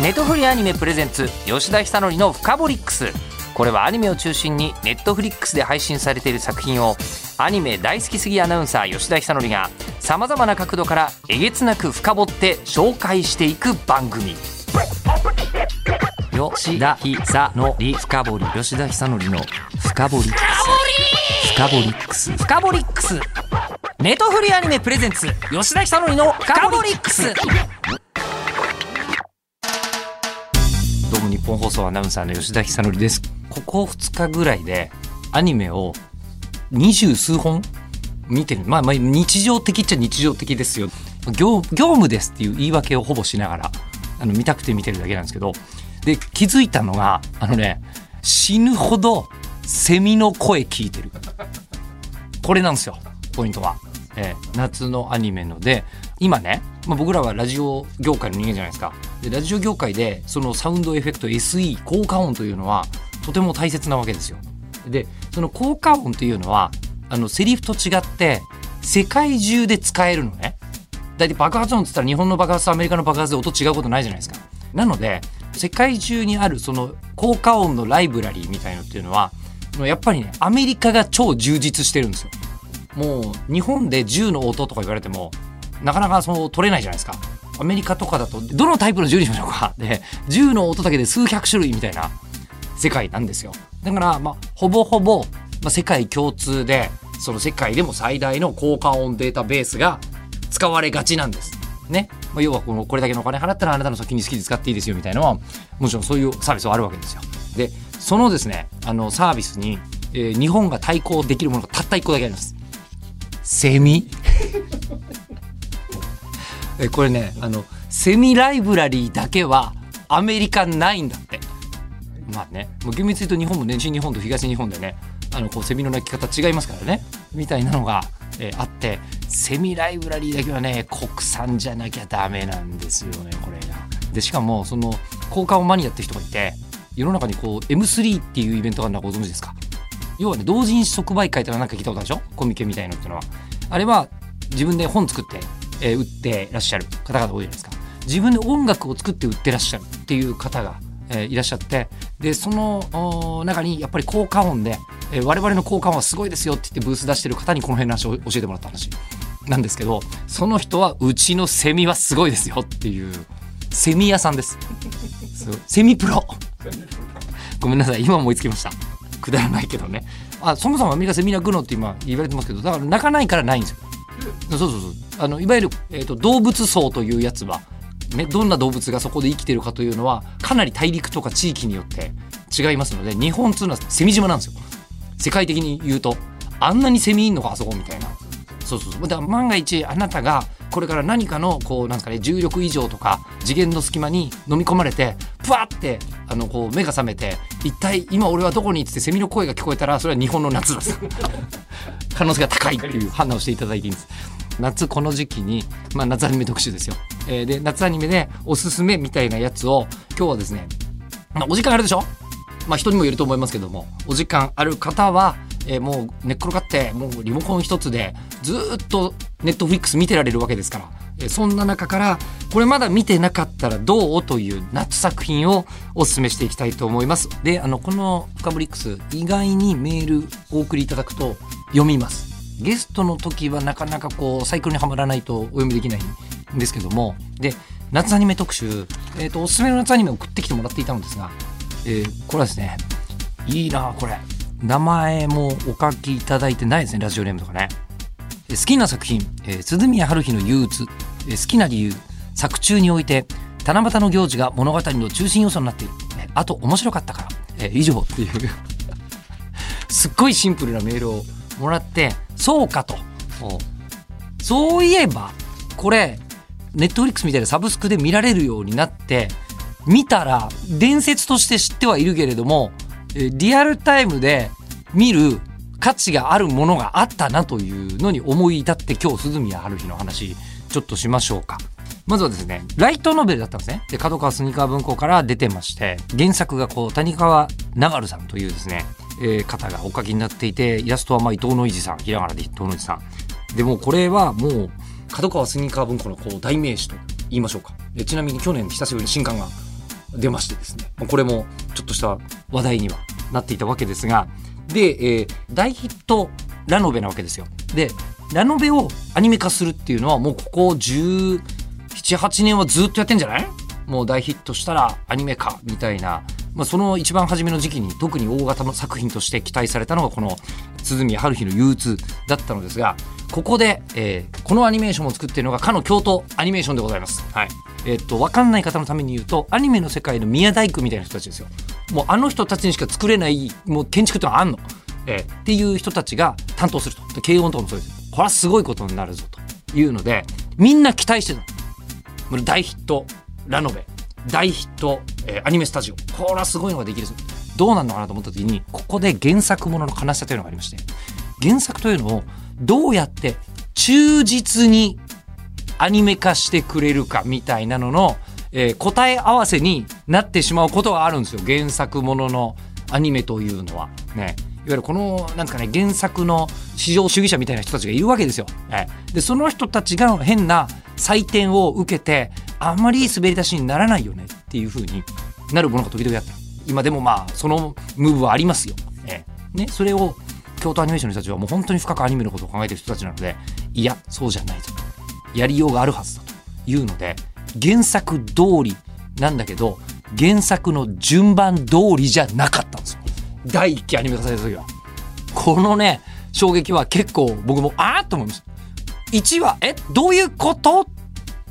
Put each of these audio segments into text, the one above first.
ネットフリアニメプレゼンツ吉田久典の「フカボリックス」これはアニメを中心にネットフリックスで配信されている作品をアニメ大好きすぎアナウンサー吉田久典がさまざまな角度からえげつなく深掘って紹介していく番組。吉田久典深掘り吉田久典の深掘り深掘りックス。深掘りックス。ネットフリアニメプレゼンツ吉田久典の深掘りックス。本放送アナウンサーの吉田久典です。ここ2日ぐらいでアニメを二十数本見てる。まあまあ日常的っちゃ日常的ですよ。業務ですっていう言い訳をほぼしながらあの見たくて見てるだけなんですけど。で気づいたのがあのね死ぬほどセミの声聞いてる。これなんですよポイントは、えー夏のアニメの。で今ね、まあ、僕らはラジオ業界の人間じゃないですか。でラジオ業界でそのサウンドエフェクト SE 効果音というのはとても大切なわけですよ。でその効果音というのはあのセリフと違って世界中で使えるのね。大体爆発音って言ったら日本の爆発とアメリカの爆発で音違うことないじゃないですか。なので世界中にあるその効果音のライブラリーみたいのっていうのはやっぱりねアメリカが超充実してるんですよ。もう日本で銃の音とか言われてもなかなかその取れないじゃないですか。アメリカとかだとどのタイプの銃にしましょうか。で銃の音だけで数百種類みたいな世界なんですよ。だからまあほぼほぼ、まあ、世界共通でその世界でも最大の効果音データベースが使われがちなんです。ね、まあ、要はこのこれだけのお金払ったらあなたの作品に好きで使っていいですよみたいなのはもちろんそういうサービスはあるわけですよ。でそのですねあのサービスに、えー日本が対抗できるものがたった一個だけあります。セミ。えこれねあのセミライブラリーだけはアメリカないんだって。まあねもう厳密に言うと日本もね西日本と東日本でねあのこうセミの鳴き方違いますからね。みたいなのが、えあってセミライブラリーだけはね国産じゃなきゃダメなんですよねこれが。でしかもその効果音マニアって人がいて世の中にこう M3 っていうイベントがあるのはご存知ですか？要はね同人誌即売会ってのはなんか聞いたことあるでしょ？コミケみたいのってのは。あれは自分で本作って、えー売ってらっしゃる方々多いじゃないですか。自分で音楽を作って売ってらっしゃるっていう方が、えーいらっしゃってでその中にやっぱり効果音で、えー我々の効果音はすごいですよって言ってブース出してる方にこの辺の話を教えてもらった話なんですけどその人はうちのセミはすごいですよっていうセミ屋さんです。セミプロ。ごめんなさい。今思いつきました。くだらないけどね。あそもそもアメリカセミ鳴くのって今言われてますけどだから鳴かないからないんですよ。そうそうそう。あのいわゆる、えー、と動物層というやつは、どんな動物がそこで生きてるかというのはかなり大陸とか地域によって違いますので日本っていうのはセミ島なんですよ。世界的に言うとあんなにセミいんのかあそこみたいな。そうそうそう。だから万が一あなたがこれから何かのこうなんですかね重力異常とか次元の隙間に飲み込まれてプワってあのこう目が覚めて一体今俺はどこにっつってセミの声が聞こえたらそれは日本の夏です。可能性が高いっていう判断をしていただいていいんです。夏この時期に、まあ、夏アニメ特集ですよ、えーで夏アニメでおすすめみたいなやつを今日はですね、まあ、お時間あるでしょ？まあ人にもよると思いますけどもお時間ある方は、えーもう寝っ転がってもうリモコン一つでずっとネットフリックス見てられるわけですから、えーそんな中からこれまだ見てなかったらどう？という夏作品をお勧めしていきたいと思います。であのこの「フカブリックス」意外にメールお送りいただくと読みます。ゲストの時はなかなかこうサイクルにはまらないとお読みできないんですけども。で夏アニメ特集、えー、とおすすめの夏アニメを送ってきてもらっていたのですが、えーこれはですねいいなこれ。名前もお書きいただいてないですねラジオネームとかね。好きな作品、えー鈴宮春日の憂鬱、えー好きな理由。作中において七夕の行事が物語の中心要素になっている、えーあと面白かったから、えー以上っていう。すっごいシンプルなメールをもらってそうかとおそういえばこれネットフリックスみたいなサブスクで見られるようになって見たら伝説として知ってはいるけれどもえーリアルタイムで見る価値があるものがあったなというのに思い至って今日鈴宮春日の話ちょっとしましょうか。まずはですね、ライトノベルだったんですね。で、角川スニーカー文庫から出てまして、原作がこう、谷川流さんというですね、えー方がお書きになっていて、イラストはまあ伊藤野一さん、ひらがなで伊藤野一さん。でもこれはもう、角川スニーカー文庫のこう代名詞と言いましょうか。でちなみに去年久しぶりに新刊が出ましてですねこれもちょっとした話題にはなっていたわけですがで、えー大ヒットラノベなわけですよでラノベをアニメ化するっていうのはもうここ1718年はずっとやってんじゃない？もう大ヒットしたらアニメ化みたいな、まあ、その一番初めの時期に特に大型の作品として期待されたのがこの鈴宮春日の憂鬱だったのですがここで、えーこのアニメーションを作っているのがかの京都アニメーションでございます。はいえっと分かんない方のために言うとアニメの世界の宮大工みたいな人たちですよ。もうあの人たちにしか作れないもう建築ってのがあんの。えーっていう人たちが担当すると。で軽音とかもそうですよ。これはすごいことになるぞというのでみんな期待してた大ヒットラノベ大ヒット、えーアニメスタジオ。これはすごいのができるぞ。どうなるのかなと思った時にここで原作ものの悲しさというのがありまして。原作というのをどうやって忠実にアニメ化してくれるかみたいなのの、えー答え合わせになってしまうことがあるんですよ。原作もののアニメというのは。ね。わゆるこのなんですかね原作の至上主義者みたいな人たちがいるわけですよ。ええでその人たちが変な採点を受けてあんまりいい滑り出しにならないよねっていう風になるものが時々あった。今でもまあそのムーブはありますよ。ええ。ね、それを京都アニメーションの人たちはもう本当に深くアニメのことを考えてる人たちなのでいやそうじゃないぞと。やりようがあるはずだというので原作通りなんだけど原作の順番通りじゃなかったんですよ第1期アニメ化された時は。このね衝撃は結構僕もあーっと思いました。1話えどういうこと？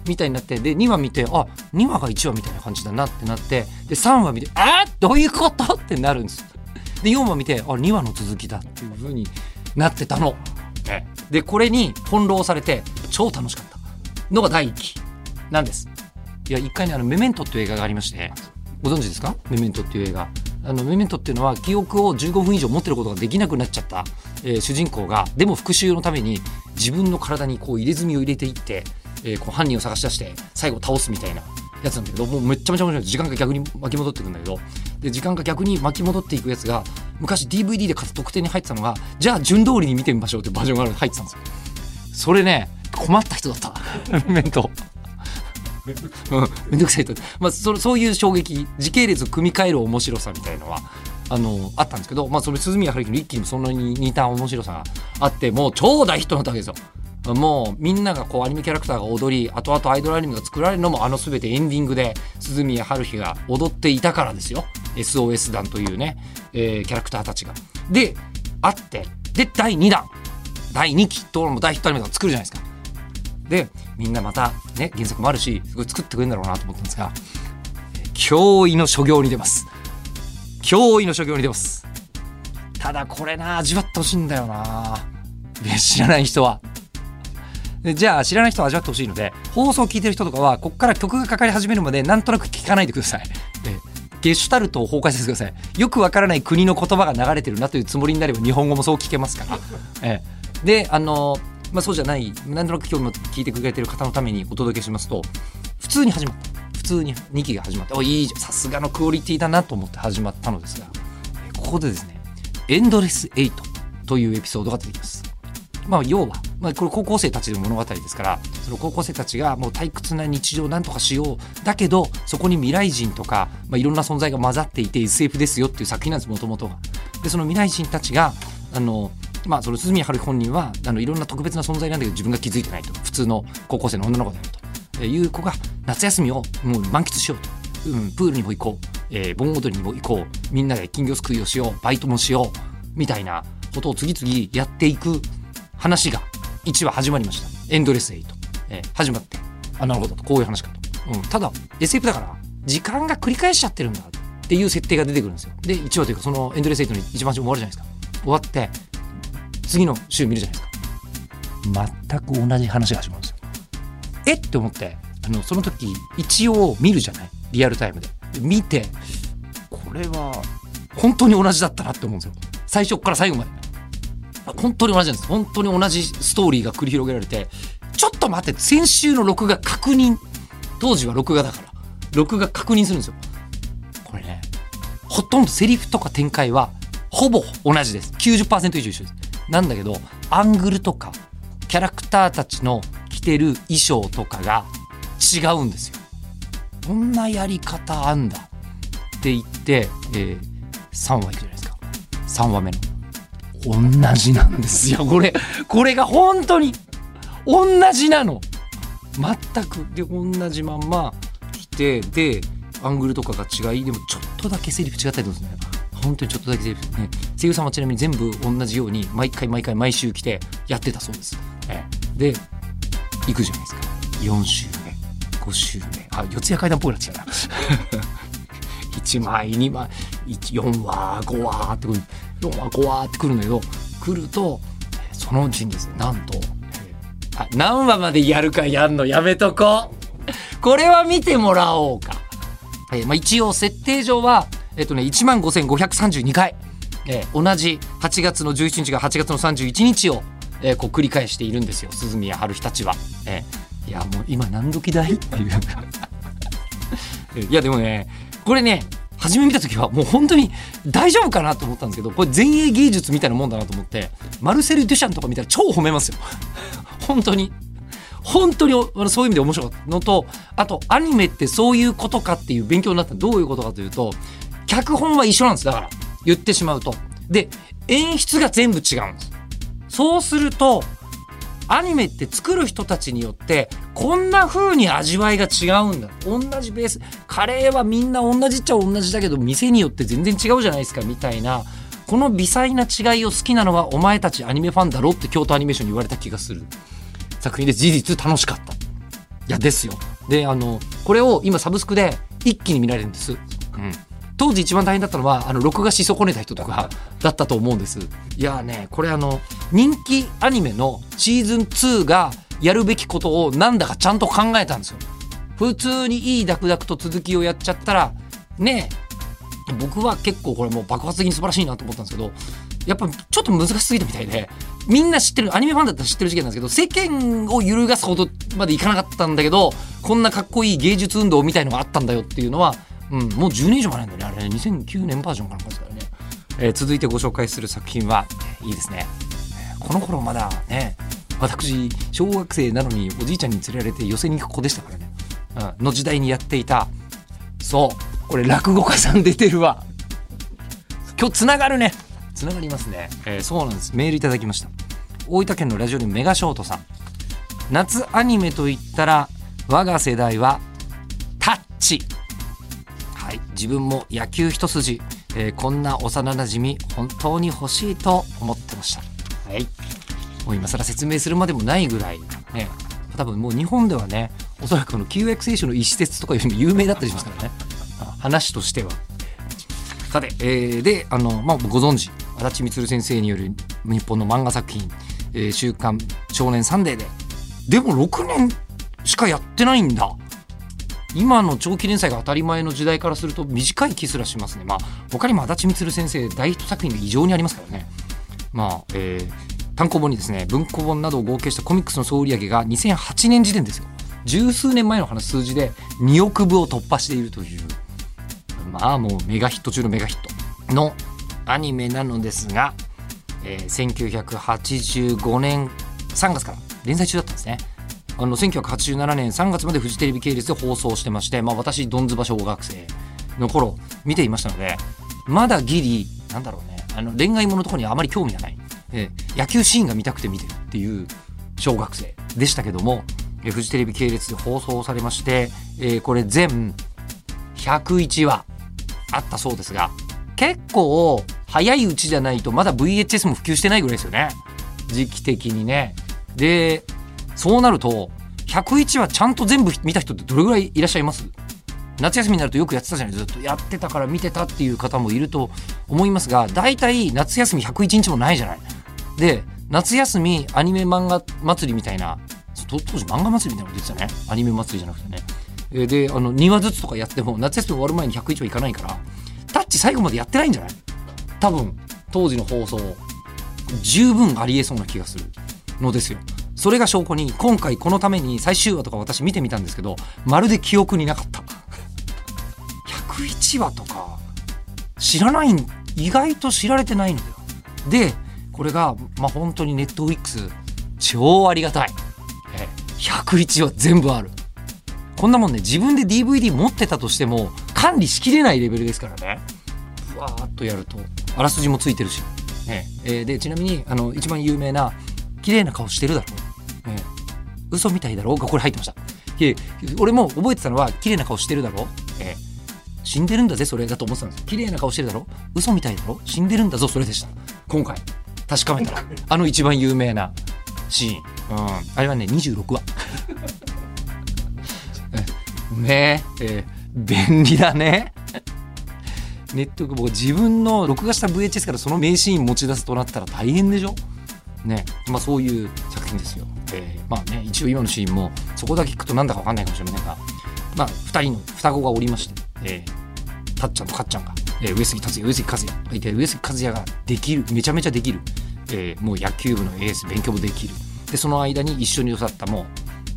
みたいになってで2話見てあ2話が1話みたいな感じだなってなってで3話見てあどういうこと？ってなるんです。で4話見てあ2話の続きだっていう風になってたの。ええ。でこれに翻弄されて超楽しかった。のが第1期。なんです。いや一回ねあのメメントっていう映画がありまして。ご存知ですか？メメントっていう映画。あのメメントっていうのは記憶を15分以上持ってることができなくなっちゃった、えー主人公がでも復讐のために自分の体にこう入れ墨を入れていって、えーこう犯人を探し出して最後倒すみたいなやつなんだけどもうめっちゃめちゃ面白い。時間が逆に巻き戻ってくんだけどで時間が逆に巻き戻っていくやつが昔 DVD で買った特典に入ってたのがじゃあ順通りに見てみましょうっていうバージョンがある入ってたんですよ。それね困った人だった。メメント、めんどくさいと、まあ、そそういう衝撃時系列を組み替える面白さみたいのはあのあったんですけど、まあ、それ鈴宮春日の一気にもそんなに似た面白さがあってもう超大ヒットになったわけですよ。もうみんながこうアニメキャラクターが踊り後々アイドルアニメが作られるのもあの全てエンディングで鈴宮春日が踊っていたからですよ SOS 団というね、えーキャラクターたちが。であってで第2弾第2期とも大ヒットアニメが作るじゃないですか。でみんなまたね原作もあるしすごい作ってくれるんだろうなと思ったんですが驚異の所業に出ます。驚異の所業に出ます。ただこれな味わってほしいんだよな。知らない人は。でじゃあ知らない人は味わってほしいので放送を聞いてる人とかはここから曲がかかり始めるまでなんとなく聞かないでください、えゲシュタルトを崩壊させてください。よくわからない国の言葉が流れてるなというつもりになれば日本語もそう聞けますから、えであのまあそうじゃないなんとなく今日も聞いてくれてる方のためにお届けしますと普通に始まった。普通に2期が始まっておいいじゃん。さすがのクオリティだなと思って始まったのですがここでですねエンドレス8というエピソードが出てきます。まあ、要は、まあ、これ高校生たちの物語ですからその高校生たちがもう退屈な日常をなんとかしよう。だけどそこに未来人とか、まあ、いろんな存在が混ざっていて SF ですよっていう作品なんですもともとが。でその未来人たちがあのまあ、その鈴宮春本人はあのいろんな特別な存在なんだけど自分が気づいてないと普通の高校生の女の子だよという子が夏休みをもう満喫しようと、うん、プールにも行こう、えー盆踊りにも行こうみんなで金魚すくいをしようバイトもしようみたいなことを次々やっていく話が1話始まりました。エンドレス8、えー始まって。あなるほど。とこういう話かと、うん、ただ SF だから時間が繰り返しちゃってるんだっていう設定が出てくるんですよ。で1話というかそのエンドレス8の一番初め終わるじゃないですか。終わって次の週見るじゃないですか。全く同じ話が始まるんですよ。え？って思ってあのその時一応見るじゃない？リアルタイムで。で見てこれは本当に同じだったなって思うんですよ。最初から最後まで。あ本当に同じなんです。本当に同じストーリーが繰り広げられてちょっと待って先週の録画確認当時は録画だから録画確認するんですよ。これねほとんどセリフとか展開はほぼ同じです。90%以上一緒ですなんだけどアングルとかキャラクターたちの着てる衣装とかが違うんですよ。こんなやり方あんだっていって、えー、3話いくじゃないですか。3話目の。同じなんですよ。これこれが本当に同じなの。全く。で同じまんま来てでアングルとかが違いでもちょっとだけセリフ違ったりするんですね本当にちょっとだけね声優さんはちなみに全部同じように毎回毎回毎週来てやってたそうです、ええ。で行くじゃないですか。4週目5週目。あ四谷階段っぽくなっちゃうな。1枚2枚4話5話ってくる4話5話ってくるんだけど来るとそのうちにですねなんと、えーあ何話までやるかやんのやめとこ。うこれは見てもらおうか、えーまあ、一応設定上はえっ、とね1万5532回、えー同じ8月の11日が8月の31日を、えーこう繰り返しているんですよ。鈴宮春日たちは、えーいやもう今何時だいっていう。いやでもねこれね初め見た時はもう本当に大丈夫かなと思ったんですけどこれ前衛芸術みたいなもんだなと思ってマルセル・デュシャンとか見たら超褒めますよ。本当に。本当にそういう意味で面白かったのとあとアニメってそういうことかっていう勉強になった。どういうことかというと脚本は一緒なんです。だから言ってしまうと。で演出が全部違うんです。そうするとアニメって作る人たちによってこんな風に味わいが違うんだ。同じベース。カレーはみんな同じっちゃ同じだけど店によって全然違うじゃないですかみたいな。この微細な違いを好きなのはお前たちアニメファンだろって京都アニメーションに言われた気がする。作品で事実楽しかった。いやですよ。であのこれを今サブスクで一気に見られるんです、うん、当時一番大変だったのはあの録画し損ねた人とかだったと思うんです。いやーねこれあの人気アニメのシーズン2がやるべきことをなんだかちゃんと考えたんですよ。普通にいいダクダクと続きをやっちゃったらねえ僕は結構これもう爆発的に素晴らしいなと思ったんですけどやっぱちょっと難しすぎたみたいでみんな知ってるアニメファンだったら知ってる事件なんですけど世間を揺るがすほどまでいかなかったんだけどこんなかっこいい芸術運動みたいのがあったんだよっていうのは、うん、もう10年以上前なんだよねあれ2009年バージョンかなんかですからね、えー続いてご紹介する作品は、いいですね、えこの頃まだね私小学生なのにおじいちゃんに連れられて寄せに行く子でしたからね、うん、の時代にやっていた。そうこれ落語家さん出てるわ。今日つながるね。つながりますね、えーそうなんです。メールいただきました。大分県のラジオネームメガショートさん。夏アニメといったら我が世代はタッチ。はい。自分も野球一筋、えーこんな幼なじみ本当に欲しいと思ってました。はい。もう今更説明するまでもないぐらいね。多分もう日本ではねおそらくこの QX 選手の一節とか有名だったりしますからね。あ話としては。さて、えーであの、まあ、ご存知足立光先生による日本の漫画作品「えー週刊少年サンデーで」でも6年しかやってないんだ今の長期連載が当たり前の時代からすると短い気すらしますね。まあ他にも足立光先生大ヒット作品が異常にありますからね。まあえー単行本にですね文庫本などを合計したコミックスの総売上が2008年時点ですよ。十数年前の話数字で2億部を突破しているという。まあもうメガヒット中のメガヒットのアニメなのですが、えー1985年3月から連載中だったんですね。あの1987年3月までフジテレビ系列で放送してまして、まあ、私ドンズバ小学生の頃見ていましたのでまだギリなんだろうねあの恋愛ものとかにあまり興味がない、え野球シーンが見たくて見てるっていう小学生でしたけども、えーフジテレビ系列で放送されまして、えーこれ全101話あったそうですが結構早いうちじゃないとまだ VHS も普及してないぐらいですよね。時期的にね。でそうなると101話ちゃんと全部見た人ってどれぐらいいらっしゃいます？夏休みになるとよくやってたじゃないずっと。やってたから見てたっていう方もいると思いますが大体夏休み101日もないじゃない。で夏休みアニメ漫画祭りみたいな当時漫画祭りみたいなの出てたね。アニメ祭りじゃなくてね。であの2話ずつとかやっても夏休み終わる前に101話いかないからタッチ最後までやってないんじゃない？多分当時の放送十分ありえそうな気がするのですよ。それが証拠に今回このために最終話とか私見てみたんですけどまるで記憶になかった。101話とか。知らない意外と知られてないんだよ。でこれがまあ本当にネットウィックス。超ありがたい。101話全部ある。こんなもんね自分で DVD 持ってたとしても管理しきれないレベルですからね。ふわーっとやるとあらすじもついてるし、ね。えーでちなみにあの一番有名な「綺麗な顔してるだろ」嘘みたいだろ」がこれ入ってました。俺も覚えてたのは「綺麗な顔してるだろ」えー死んでるんだぜそれだと思ってたんです綺麗な顔してるだろ嘘みたいだろ死んでるんだぞそれでした。今回。確かめたら。あの一番有名なシーン、うん、あれはね26話。ね。ええ。ー便利だね。ネット僕自分の録画した VHS からその名シーン持ち出すとなったら大変でしょ？ね。まあそういう作品ですよ、えーまあね一応今のシーンもそこだけ聞くとなんだかわかんないかもしれませんがまあ2人の双子がおりまして、えー、たっちゃんとかっちゃんが、えー上杉達也上杉和也。がいて上杉和也ができるめちゃめちゃできる、えーもう野球部のエース勉強もできる。でその間に一緒に育ったもう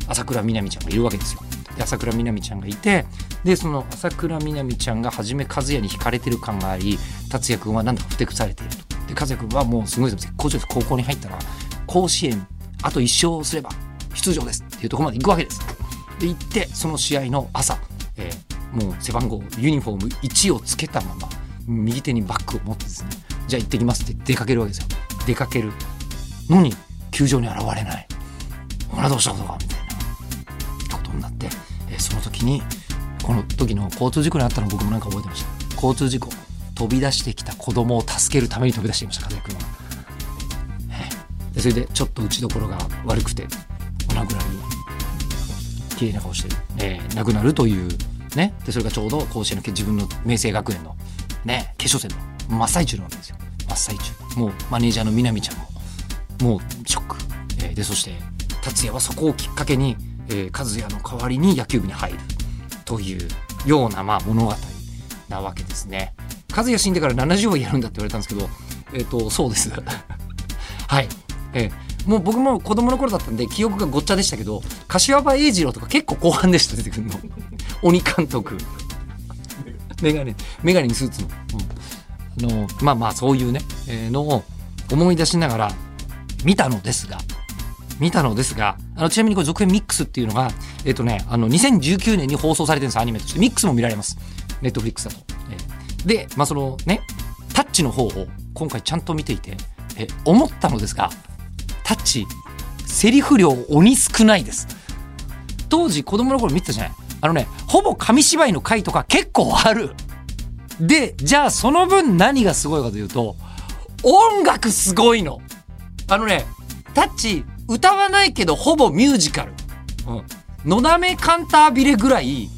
朝倉みなみちゃんがいるわけですよ。で朝倉みなみちゃんがいてでその朝倉みなみちゃんが初め和也に惹かれてる感があり達也君はなんだかふてくされていると。で和也君はもうすごい絶好調です。高校に入ったら甲子園あと1勝すれば出場ですっていうところまで行くわけです。で行ってその試合の朝、えーもう背番号ユニフォーム1をつけたまま右手にバッグを持ってですねじゃあ行ってきますって出かけるわけですよ。出かけるのに球場に現れない。ほらどうしたことかみたいなことになって、えーその時にこの時の交通事故にあったの僕もなんか覚えてました。交通事故。飛び出してきた子供を助けるために飛び出していました和也君は、それでちょっと打ちどころが悪くてお亡くなり綺麗な顔して、えー亡くなるというね。でそれがちょうど甲子園の自分の明星学園のね決勝戦の真っ最中なわけですよ。真っ最中。もうマネージャーの南ちゃんももうショック、えーでそして達也はそこをきっかけに、えー和也の代わりに野球部に入る。というような、まあ、物語なわけですね。和也死んでから70話やるんだって言われたんですけどえっ、とそうです。はい、えーもう僕も子供の頃だったんで記憶がごっちゃでしたけど柏葉英二郎とか結構後半でした出てくるの。鬼監督。メガネメガネにスーツの,、うん、あのまあまあそういうね、えーのを思い出しながら見たのですが見たのですがあのちなみにこれ続編ミックスっていうのがえっ、とねあの2019年に放送されてるんですアニメとして。ミックスも見られます。ネットフリックスだと、えーでまあそのねタッチの方を今回ちゃんと見ていてえ思ったのですがタッチセリフ量鬼少ないです。当時子供の頃見てたじゃない？あのねほぼ紙芝居の回とか結構ある。でじゃあその分何がすごいかというと音楽すごいの。あのねタッチ歌わないけどほぼミュージカル「うん、のだめカンタービレ」ぐらい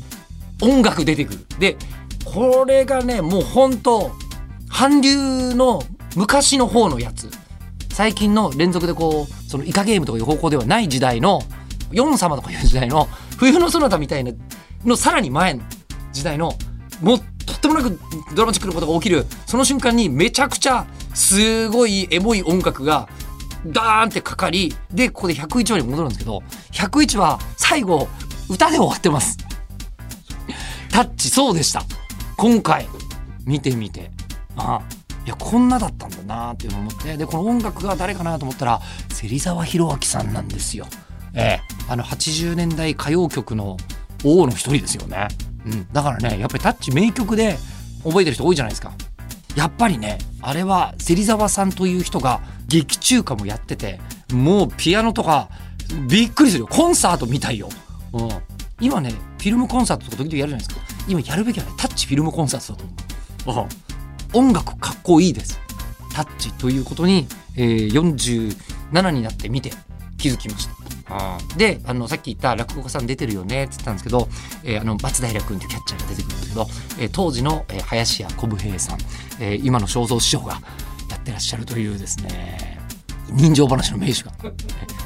音楽出てくる。でこれがねもうほんと韓流の昔の方のやつ。最近の連続でこうそのイカゲームとかいう方向ではない時代のヨン様とかいう時代の冬のそなたみたいなのさらに前の時代のもうとってもなくドラマチックなことが起きるその瞬間にめちゃくちゃすごいエモい音楽がダーンってかかりでここで101話に戻るんですけど101話最後歌で終わってます。タッチそうでした。今回見てみて。あ。いやこんなだったんだなっていうのを思ってでこの音楽が誰かなと思ったら芹沢宏明さんなんですよ。ええ、あの80年代歌謡曲の王の一人ですよね。うん、だからねやっぱりタッチ名曲で覚えてる人多いじゃないですか。やっぱりねあれは芹沢さんという人が劇中歌もやっててもうピアノとかびっくりするよコンサートみたいよ。うん、今ねフィルムコンサートとか時々やるじゃないですか今やるべきはねタッチフィルムコンサートだと思う。うん音楽かっこいいです。タッチということに、えー、47になって見て気づきました。であのさっき言った落語家さん出てるよねって言ったんですけど、えーあの松平君というキャッチャーが出てくるんですけど、えー当時の、えー林家小武平さん、えー今の正蔵師匠がやってらっしゃるというですね人情話の名手が、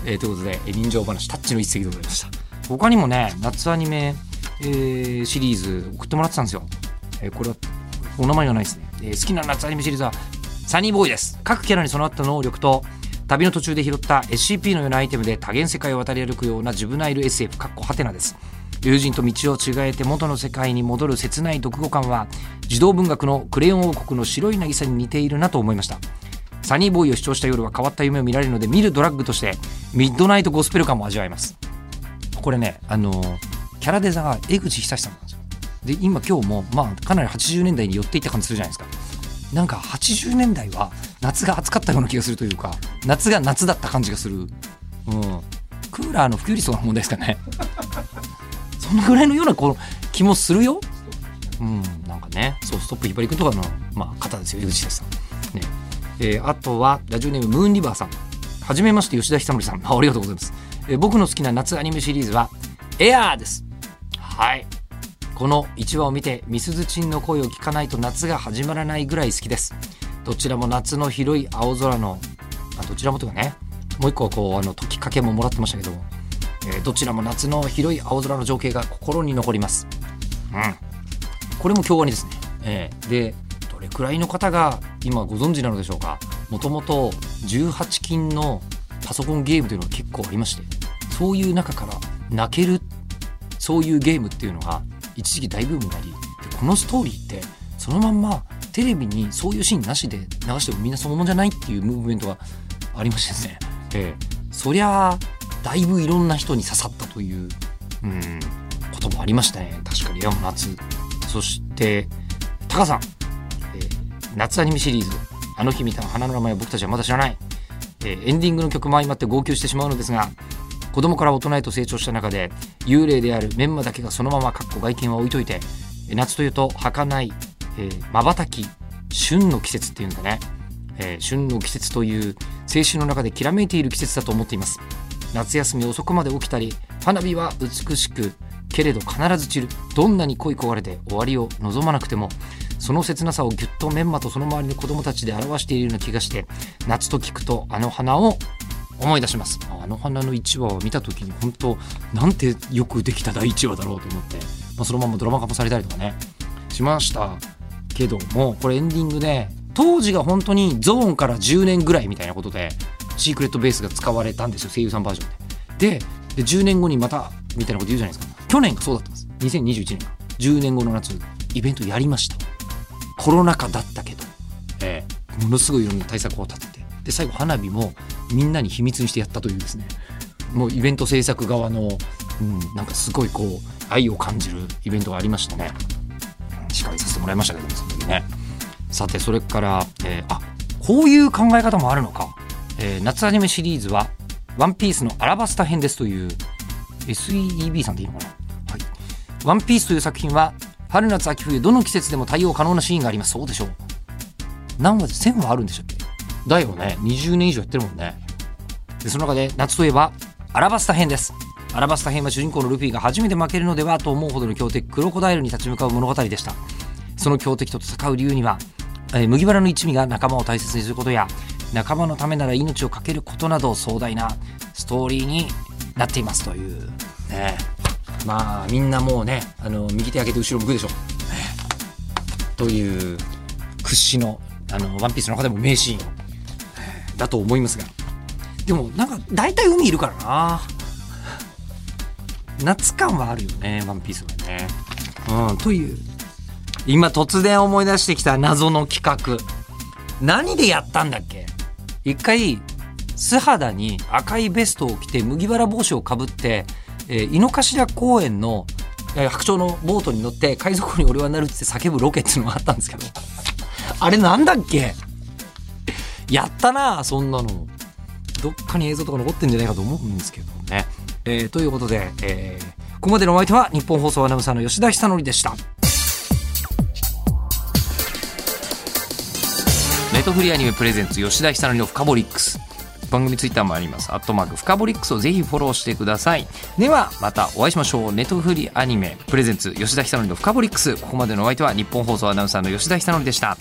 えーということでえー人情話タッチの一席でございました。他にもね夏アニメ、えーシリーズ送ってもらってたんですよ、えーこれはお名前がないですね、えー好きな夏アニメシリーズはサニーボーイです。各キャラに備わった能力と旅の途中で拾った SCP のようなアイテムで多元世界を渡り歩くようなジュブナイル SF かっこハテナです。友人と道を違えて元の世界に戻る切ない読後感は児童文学のクレヨン王国の白い渚に似ているなと思いました。サニーボーイを視聴した夜は変わった夢を見られるので見るドラッグとしてミッドナイトゴスペル感も味わえます。これねあのーキャラデザが江口久志さんで今今日もまあかなり80年代に寄っていった感じするじゃないですか。なんか80年代は夏が暑かったような気がするというか夏が夏だった感じがする、うん、クーラーの普及率の問題ですかね。そのぐらいのようなこの気もするよ。うん。なんかねそうストップひばりくんとかの、まあ、方ですよ井口さん。ね。えー、あとはラジオネームムーンリバーさん。はじめまして吉田久典さん。あありがとうございます、えー、僕の好きな夏アニメシリーズはエアーです。はい。この1話を見てみすずちんの声を聞かないと夏が始まらないぐらい好きです。どちらも夏の広い青空の、あ、どちらもというかねもう一個はこうあの時かけももらってましたけども、えー、どちらも夏の広い青空の情景が心に残ります。うん。これも京アニですね、えー、でどれくらいの方が今ご存知なのでしょうか。もともと18金のパソコンゲームというのが結構ありましてそういう中から泣けるそういうゲームっていうのが一時期大ブームになりこのストーリーってそのまんまテレビにそういうシーンなしで流してもみんなそのもんじゃないっていうムーブメントがありましてですね、えー、そりゃあだいぶいろんな人に刺さったという、うん、こともありましたね。確かに山夏。そしてタカさん、えー、夏アニメシリーズ「あの日見た花の名前は僕たちはまだ知らない」えー、エンディングの曲も相まって号泣してしまうのですが子供から大人へと成長した中で幽霊であるメンマだけがそのままかっこ外見は置いといて夏というと儚いまばたき旬の季節っていうんだね、えー、旬の季節という青春の中できらめいている季節だと思っています。夏休み遅くまで起きたり花火は美しくけれど必ず散る。どんなに恋焦がれで終わりを望まなくてもその切なさをぎゅっとメンマとその周りの子供たちで表しているような気がして夏と聞くとあの花を思い出します。あの花の1話を見た時に本当なんてよくできた第1話だろうと思って、まあ、そのままドラマ化もされたりとかねしましたけどもこれエンディングで当時が本当にゾーンから10年ぐらいみたいなことでシークレットベースが使われたんですよ声優さんバージョンで。でで10年後にまたみたいなこと言うじゃないですか。去年がそうだったんです。2021年10年後の夏イベントやりました。コロナ禍だったけど、えー、ものすごいいろんな対策を立ててで最後花火もみんなに秘密にしてやったというですね。もうイベント制作側の、うん、なんかすごいこう愛を感じるイベントがありましたね。司会させてもらいましたけどもその時ね。さてそれから、えー、あこういう考え方もあるのか、えー、夏アニメシリーズは「ワンピースのアラバスタ編ですという SEEB さんでいいのかな、はい、ワンピースという作品は春夏秋冬どの季節でも対応可能なシーンがあります。そうでしょう。何話で1000話あるんでしたっけ？だよね。20年以上やってるもんね。でその中で夏といえばアラバスタ編です。アラバスタ編は主人公のルフィが初めて負けるのではと思うほどの強敵クロコダイルに立ち向かう物語でした。その強敵と戦う理由には、えー、麦わらの一味が仲間を大切にすることや仲間のためなら命を懸けることなど壮大なストーリーになっていますという。ね。まあみんなもうねあの右手上げて後ろ向くでしょ、ね、という屈指のあのワンピースの中でも名シーンだと思いますが。でもなんか大体海いるからな。夏感はあるよねワンピースはね。うん、という。今突然思い出してきた謎の企画。何でやったんだっけ？一回素肌に赤いベストを着て麦わら帽子をかぶって、えー、井の頭公園の、えー、白鳥のボートに乗って海賊に俺はなるって叫ぶロケっていうのがあったんですけど。あれなんだっけ？やったなそんなのどっかに映像とか残ってんじゃないかと思うんですけどね、えー、ということで、えー、ここまでのお相手は日本放送アナウンサーの吉田久典でしたネットフリアニメプレゼンツ吉田久典のフカボリックス番組ツイッターもあります。アットマーク、フカボリックスをぜひフォローしてください。では、またお会いしましょう。ネットフリアニメ、プレゼンツ、吉田久典のフカボリックス。ここまでのお相手は、日本放送アナウンサーの吉田久典でした。